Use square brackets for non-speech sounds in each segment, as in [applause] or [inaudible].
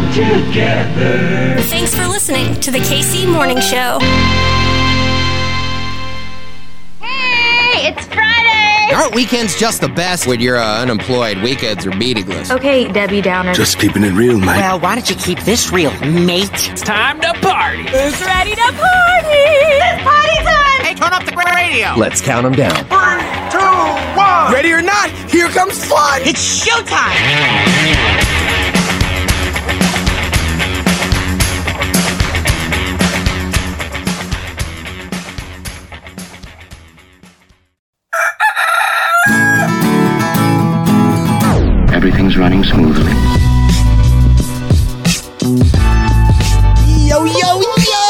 come together. Thanks for listening to the KC Morning Show. Hey, it's Friday! Aren't weekends just the best when you're uh, unemployed? Weekends are meaningless. Okay, Debbie Downer. Just keeping it real, mate. Well, why don't you keep this real, mate? It's time to party. Who's ready to party? It's party time! Hey, turn up the radio. Let's count them down. Three, two, one. Ready or not, here comes fun. It's showtime. Everything's running smoothly. Yo, yo, yo!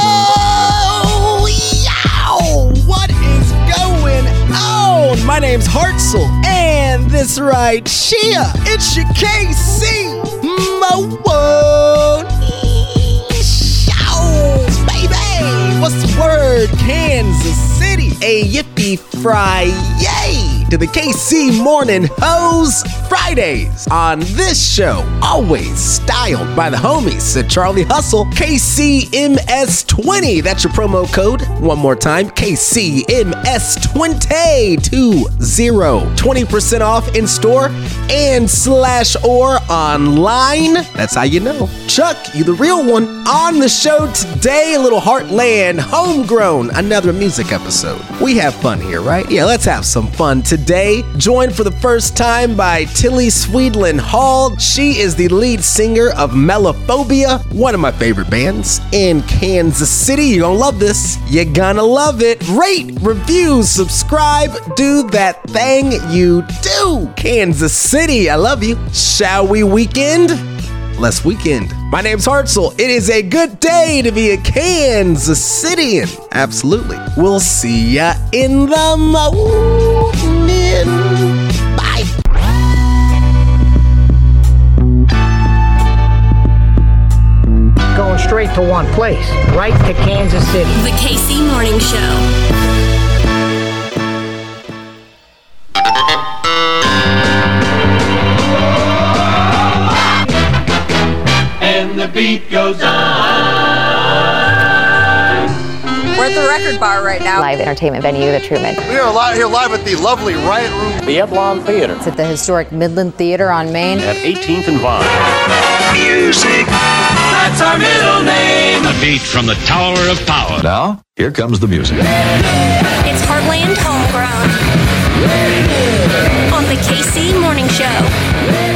Yow! What is going on? My name's Hartzell, and this right here, it's your KC Mo baby! What's the word? Kansas City, a yippee fry yay! To the KC Morning Hose Fridays. On this show, always styled by the homies at Charlie Hustle, KCMS20. That's your promo code. One more time, KCMS20 to zero. 20% off in store and slash or online. That's how you know. Chuck, you the real one. On the show today, little Heartland Homegrown, another music episode. We have fun here, right? Yeah, let's have some fun today. Joined for the first time by Tillie Swedlund-Hall. She is the lead singer of MellowPhobia, one of my favorite bands in Kansas City. You're gonna love this. You're gonna love it. Rate, review, subscribe, do that thing you do. Kansas City, I love you. Shall we weekend? Let's weekend. My name's Hartzell. It is a good day to be a Kansas Citian. Absolutely. We'll see ya in the morning. Going straight to one place, right to Kansas City. The KC Morning Show. And the beat goes on. We're at the record bar right now. Live entertainment venue, The Truman. We are live here live at the lovely Riot Room. The Eblon Theater. It's at the historic Midland Theater on Main. At 18th and Vine. Music. That's our middle name. The beat from the Tower of Power. Now, here comes the music. It's Heartland Homegrown. On the KC Morning Show.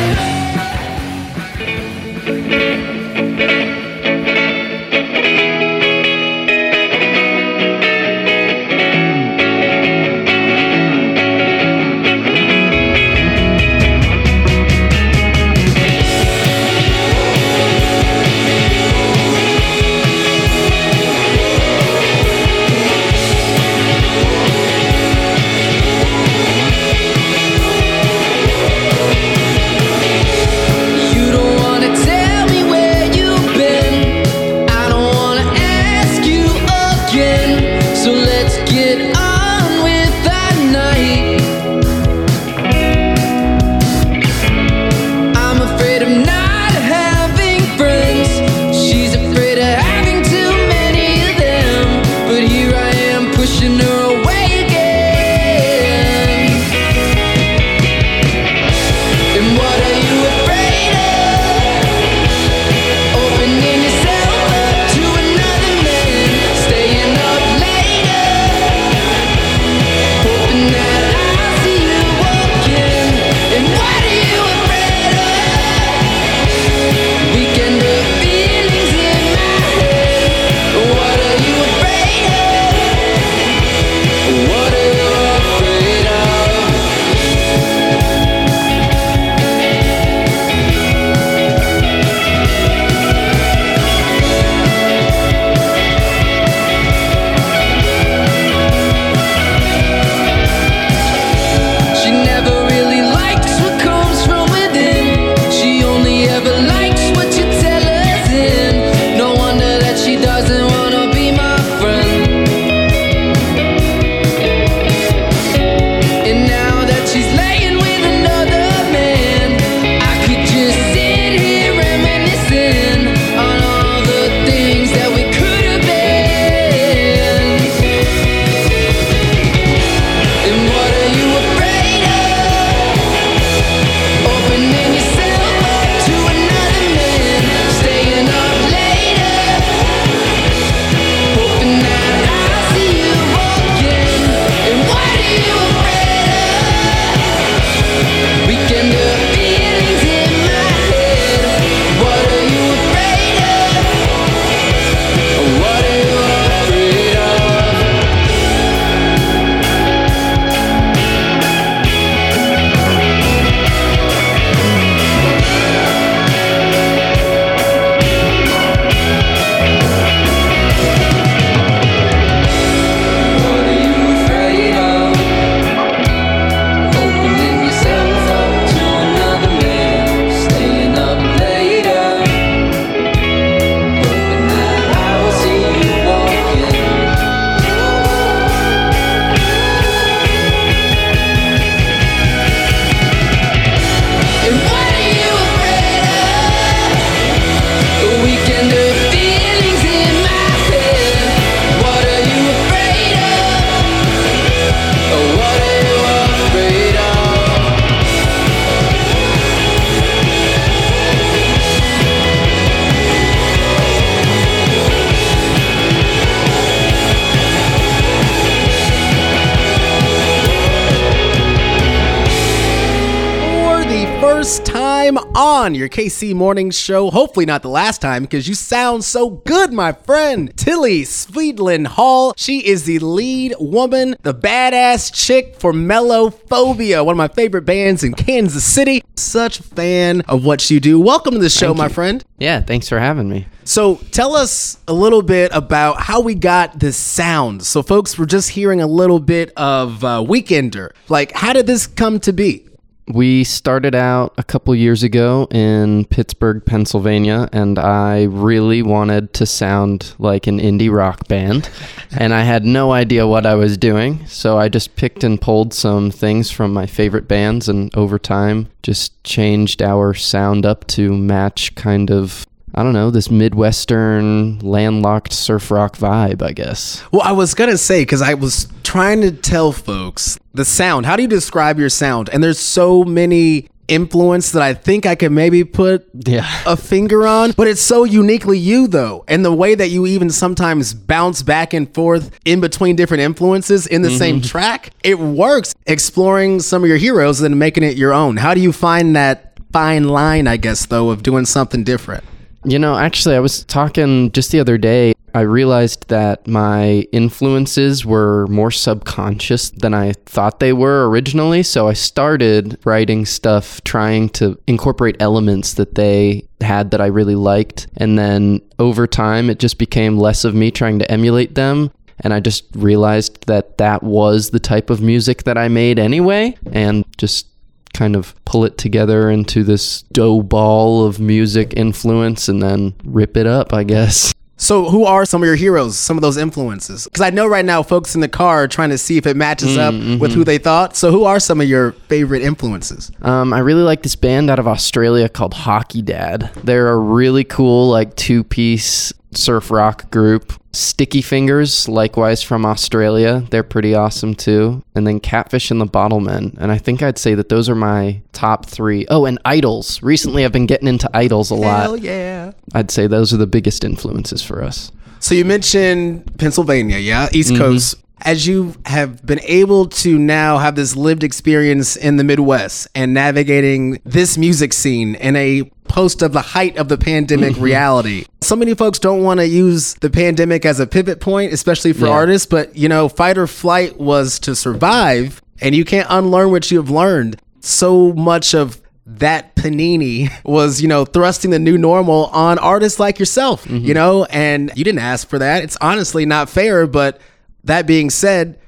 On your KC Morning Show. Hopefully, not the last time because you sound so good, my friend. Tillie Swedlund-Hall. She is the lead woman, the badass chick for MellowPhobia, one of my favorite bands in Kansas City. Such a fan of what you do. Welcome to the show, Thank my you. friend. Yeah, thanks for having me. So tell us a little bit about how we got this sound. So folks, we're just hearing a little bit of uh, Weekender. Like, how did this come to be? We started out a couple years ago in Pittsburgh, Pennsylvania, and I really wanted to sound like an indie rock band. [laughs] and I had no idea what I was doing. So I just picked and pulled some things from my favorite bands, and over time, just changed our sound up to match kind of. I don't know, this Midwestern landlocked surf rock vibe, I guess. Well, I was going to say, because I was trying to tell folks the sound. How do you describe your sound? And there's so many influence that I think I could maybe put Yeah. a finger on, but it's so uniquely you though. And the way that you even sometimes bounce back and forth in between different influences in the same mm-hmm. track, it works exploring some of your heroes and making it your own. How do you find that fine line, I guess, though, of doing something different? You know, actually, I was talking just the other day. I realized that my influences were more subconscious than I thought they were originally. So I started writing stuff trying to incorporate elements that they had that I really liked. And then over time, it just became less of me trying to emulate them. And I just realized that that was the type of music that I made anyway. And just kind of pull it together into this dough ball of music influence and then rip it up, I guess. So, who are some of your heroes, some of those influences? Because I know right now folks in the car are trying to see if it matches up with who they thought. So, who are some of your favorite influences? Um, I really like this band out of Australia called Hockey Dad. They're a really cool, like, two piece surf rock group. Sticky Fingers, likewise from Australia. They're pretty awesome too. And then Catfish and the Bottlemen. And I think I'd say that those are my top three. Oh, and IDLES. Recently, I've been getting into IDLES a lot. Hell yeah. I'd say those are the biggest influences for us. So, you mentioned Pennsylvania, yeah? East mm-hmm. Coast. As you have been able to now have this lived experience in the Midwest and navigating this music scene in a post of the height of the pandemic mm-hmm. reality. So many folks don't want to use the pandemic as a pivot point, especially for Yeah. artists, but you know, fight or flight was to survive, and you can't unlearn what you have learned. So much of that panini [laughs] was, you know, thrusting the new normal on artists like yourself, mm-hmm. you know, and you didn't ask for that. It's honestly not fair, but that being said,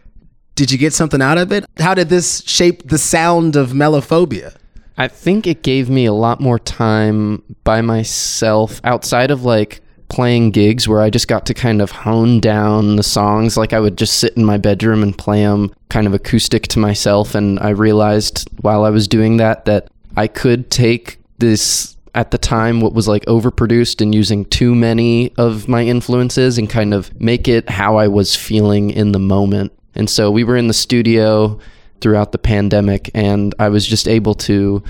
did you get something out of it? How did this shape the sound of MellowPhobia? I think it gave me a lot more time by myself outside of like playing gigs where I just got to kind of hone down the songs. Like I would just sit in my bedroom and play them kind of acoustic to myself. And I realized while I was doing that, that I could take this at the time what was like overproduced and using too many of my influences and kind of make it how I was feeling in the moment. And so we were in the studio throughout the pandemic and I was just able to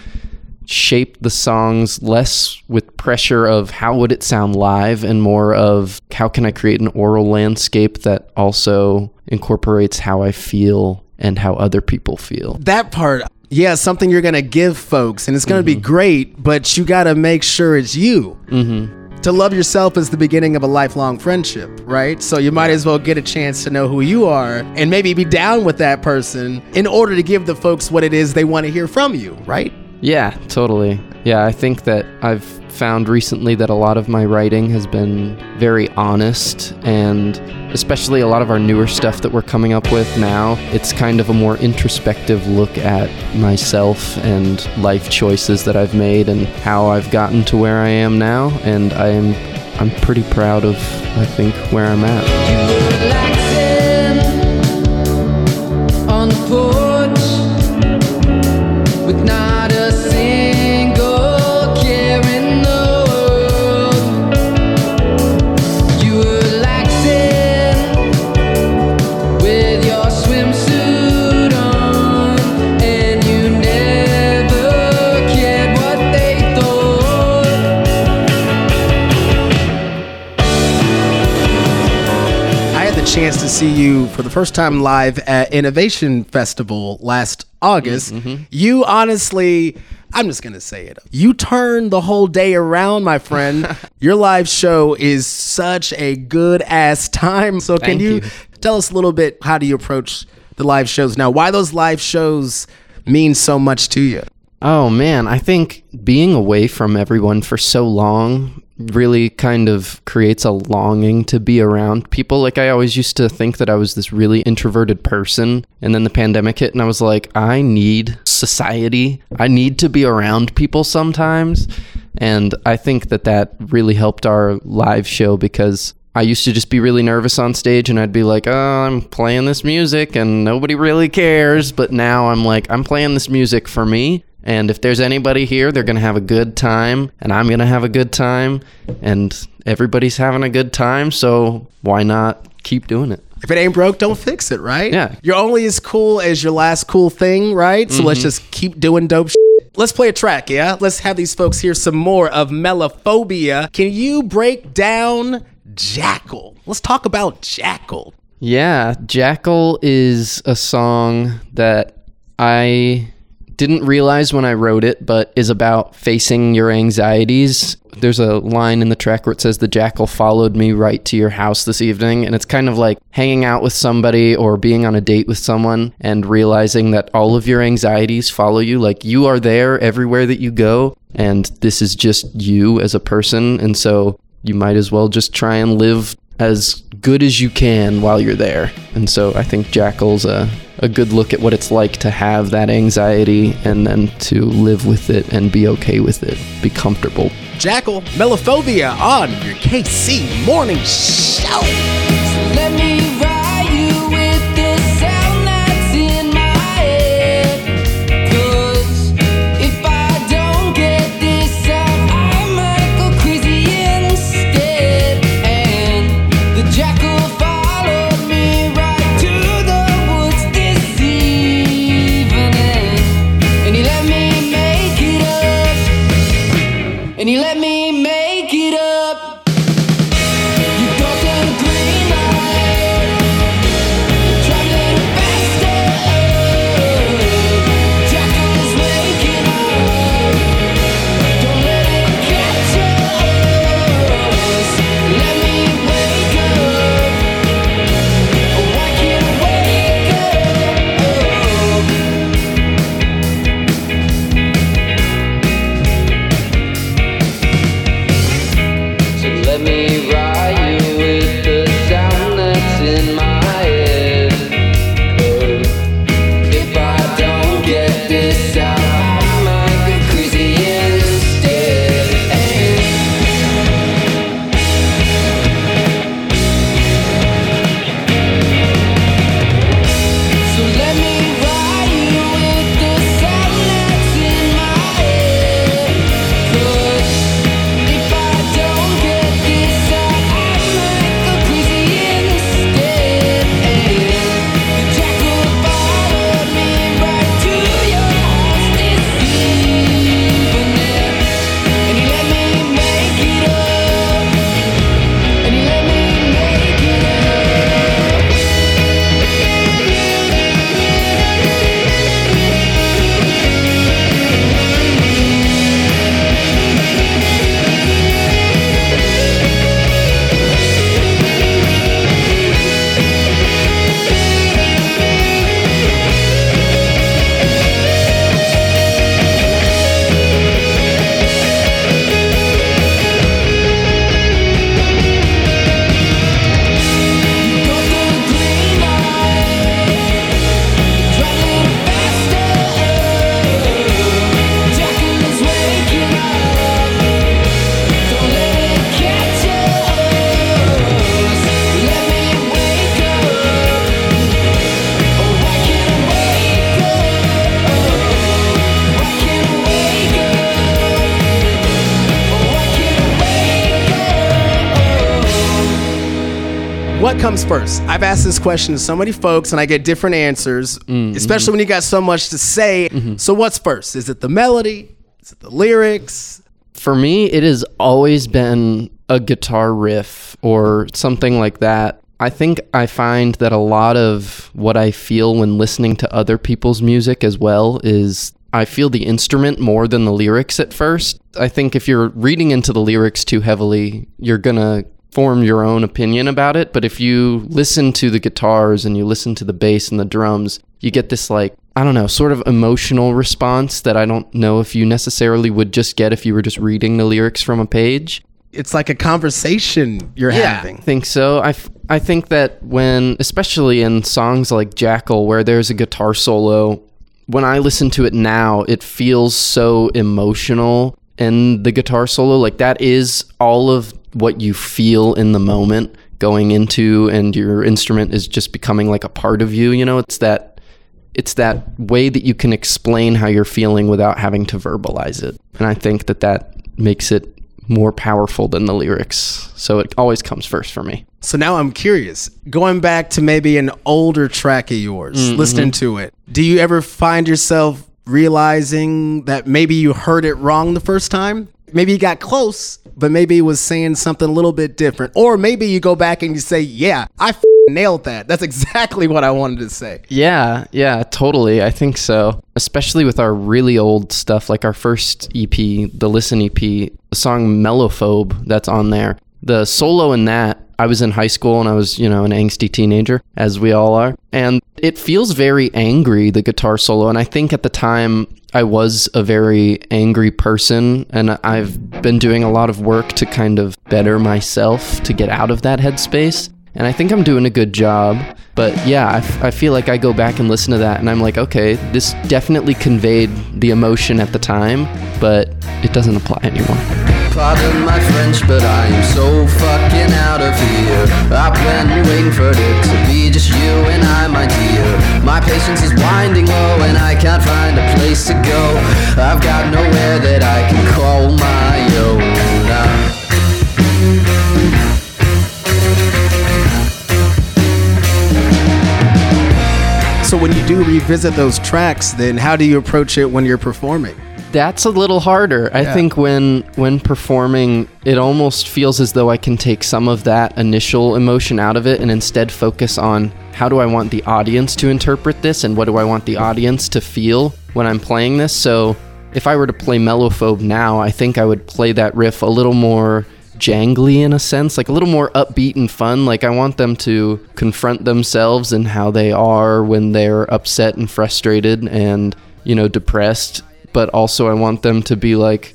shape the songs less with pressure of how would it sound live and more of how can I create an aural landscape that also incorporates how I feel and how other people feel. That part, yeah, something you're to give folks, and it's going to be great, but you got to make sure it's you. Mm-hmm. To love yourself is the beginning of a lifelong friendship, right? So you might as well get a chance to know who you are and maybe be down with that person in order to give the folks what it is they want to hear from you, right? Yeah, totally. Yeah, I think that I've found recently that a lot of my writing has been very honest and especially a lot of our newer stuff that we're coming up with now, it's kind of a more introspective look at myself and life choices that I've made and how I've gotten to where I am now and I am I'm pretty proud of I think where I'm at. See you for the first time live at Innovation Festival last August. Mm-hmm. You honestly, I'm just gonna say it. You turn the whole day around, my friend. [laughs] Your live show is such a good ass time. So can you, you. tell us a little bit how do you approach the live shows now? Why those live shows mean so much to you? Oh man, I think being away from everyone for so long really kind of creates a longing to be around people. Like I always used to think that I was this really introverted person, and then the pandemic hit and I was like, I need society. I need to be around people sometimes. And I think that that really helped our live show because I used to just be really nervous on stage and I'd be like, oh, I'm playing this music and nobody really cares. But now I'm like, I'm playing this music for me. And if there's anybody here, they're going to have a good time and I'm going to have a good time. And everybody's having a good time. So why not keep doing it? If it ain't broke, don't fix it, right? Yeah. You're only as cool as your last cool thing, right? So let's Mhm. just keep doing dope shit. Let's play a track, yeah? Let's have these folks hear some more of MellowPhobia. Can you break down Jackal? Let's talk about Jackal. Yeah, Jackal is a song that I didn't realize when I wrote it, but is about facing your anxieties. There's a line in the track where it says, The jackal followed me right to your house this evening. And it's kind of like hanging out with somebody or being on a date with someone and realizing that all of your anxieties follow you. Like you are there everywhere that you go. And this is just you as a person. And so you might as well just try and live as good as you can while you're there. And so I think Jackal's a, a good look at what it's like to have that anxiety and then to live with it and be okay with it, be comfortable. Jackal, MellowPhobia on your KC Morning Show. Let What comes first? I've asked this question to so many folks and I get different answers, mm-hmm. especially when you got so much to say. Mm-hmm. So, what's first? Is it the melody? Is it the lyrics? For me, it has always been a guitar riff or something like that. I think I find that a lot of what I feel when listening to other people's music as well is I feel the instrument more than the lyrics at first. I think if you're reading into the lyrics too heavily, you're going to form your own opinion about it. But if you listen to the guitars and you listen to the bass and the drums, you get this like, I don't know, sort of emotional response that I don't know if you necessarily would just get if you were just reading the lyrics from a page. It's like a conversation you're having. I think so. I, f- I think that when, especially in songs like Jackal, where there's a guitar solo, when I listen to it now, it feels so emotional. And the guitar solo, like that is all of what you feel in the moment going into, and your instrument is just becoming like a part of you. You know, it's that. It's that way that you can explain how you're feeling without having to verbalize it. And I think that that makes it more powerful than the lyrics. So it always comes first for me. So now I'm curious. Going back to maybe an older track of yours, Mhm. listening to it, do you ever find yourself realizing that maybe you heard it wrong the first time? Maybe you got close, but maybe it was saying something a little bit different. Or maybe you go back and you say, Yeah, I f- nailed that. That's exactly what I wanted to say. Yeah, yeah, totally. I think so. Especially with our really old stuff, like our first EP, the Listen EP, the song Mellophobe that's on there. The solo in that, I was in high school and I was, you know, an angsty teenager, as we all are. And it feels very angry, the guitar solo. And I think at the time, I was a very angry person, and I've been doing a lot of work to kind of better myself to get out of that headspace. And I think I'm doing a good job. But yeah, I, f- I feel like I go back and listen to that, and I'm like, okay, this definitely conveyed the emotion at the time, but it doesn't apply anymore. Pardon my French, but I am so fucking out of here. I've been waiting for it to be just you and I, my dear. My patience is winding low, and I can't find a place to go. I've got nowhere that I can call my own. Uh, So when you do revisit those tracks, then how do you approach it when you're performing? That's a little harder. I Yeah. think when when performing, it almost feels as though I can take some of that initial emotion out of it and instead focus on how do I want the audience to interpret this and what do I want the audience to feel when I'm playing this. So, if I were to play Mellophobe now, I think I would play that riff a little more jangly in a sense, like a little more upbeat and fun. Like I want them to confront themselves and how they are when they're upset and frustrated and, you know, depressed. But also, I want them to be like,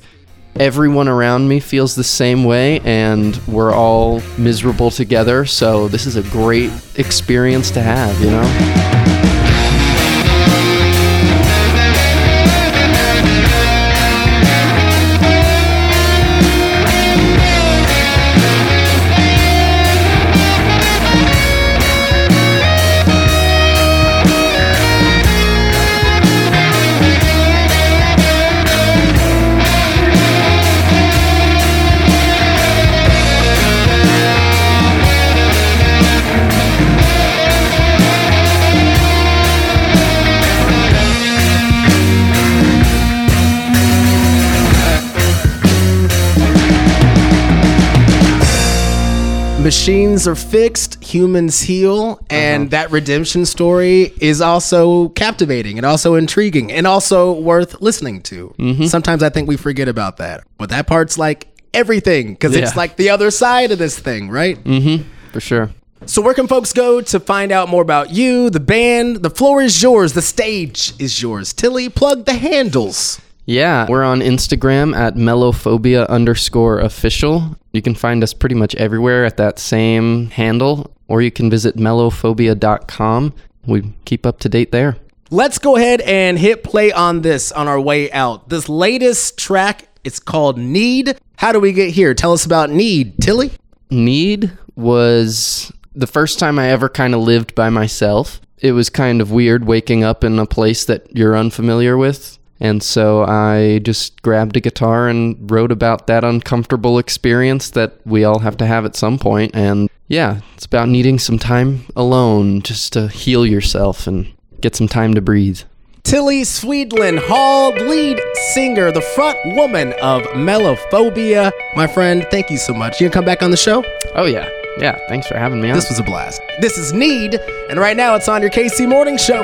everyone around me feels the same way and we're all miserable together. So, this is a great experience to have, you know? Machines are fixed, humans heal, and that redemption story is also captivating and also intriguing and also worth listening to. Sometimes I think we forget about that. But that part's like everything because it's like the other side of this thing, right? Mm-hmm. For sure. So, where can folks go to find out more about you, the band? The floor is yours, the stage is yours. Tillie, plug the handles. Yeah, we're on Instagram at mellowphobia underscore official. You can find us pretty much everywhere at that same handle, or you can visit mellowphobia.com. We keep up to date there. Let's go ahead and hit play on this on our way out. This latest track, it's called Need. How do we get here? Tell us about Need, Tillie. Need was the first time I ever kind of lived by myself. It was kind of weird waking up in a place that you're unfamiliar with. And so I just grabbed a guitar and wrote about that uncomfortable experience that we all have to have at some point. And yeah, it's about needing some time alone just to heal yourself and get some time to breathe. Tillie Swedlund-Hall, lead singer, the front woman of MellowPhobia. My friend, thank you so much. You gonna come back on the show? Oh, yeah. Yeah, thanks for having me on. This was a blast. This is Need, and right now it's on your KC Morning Show.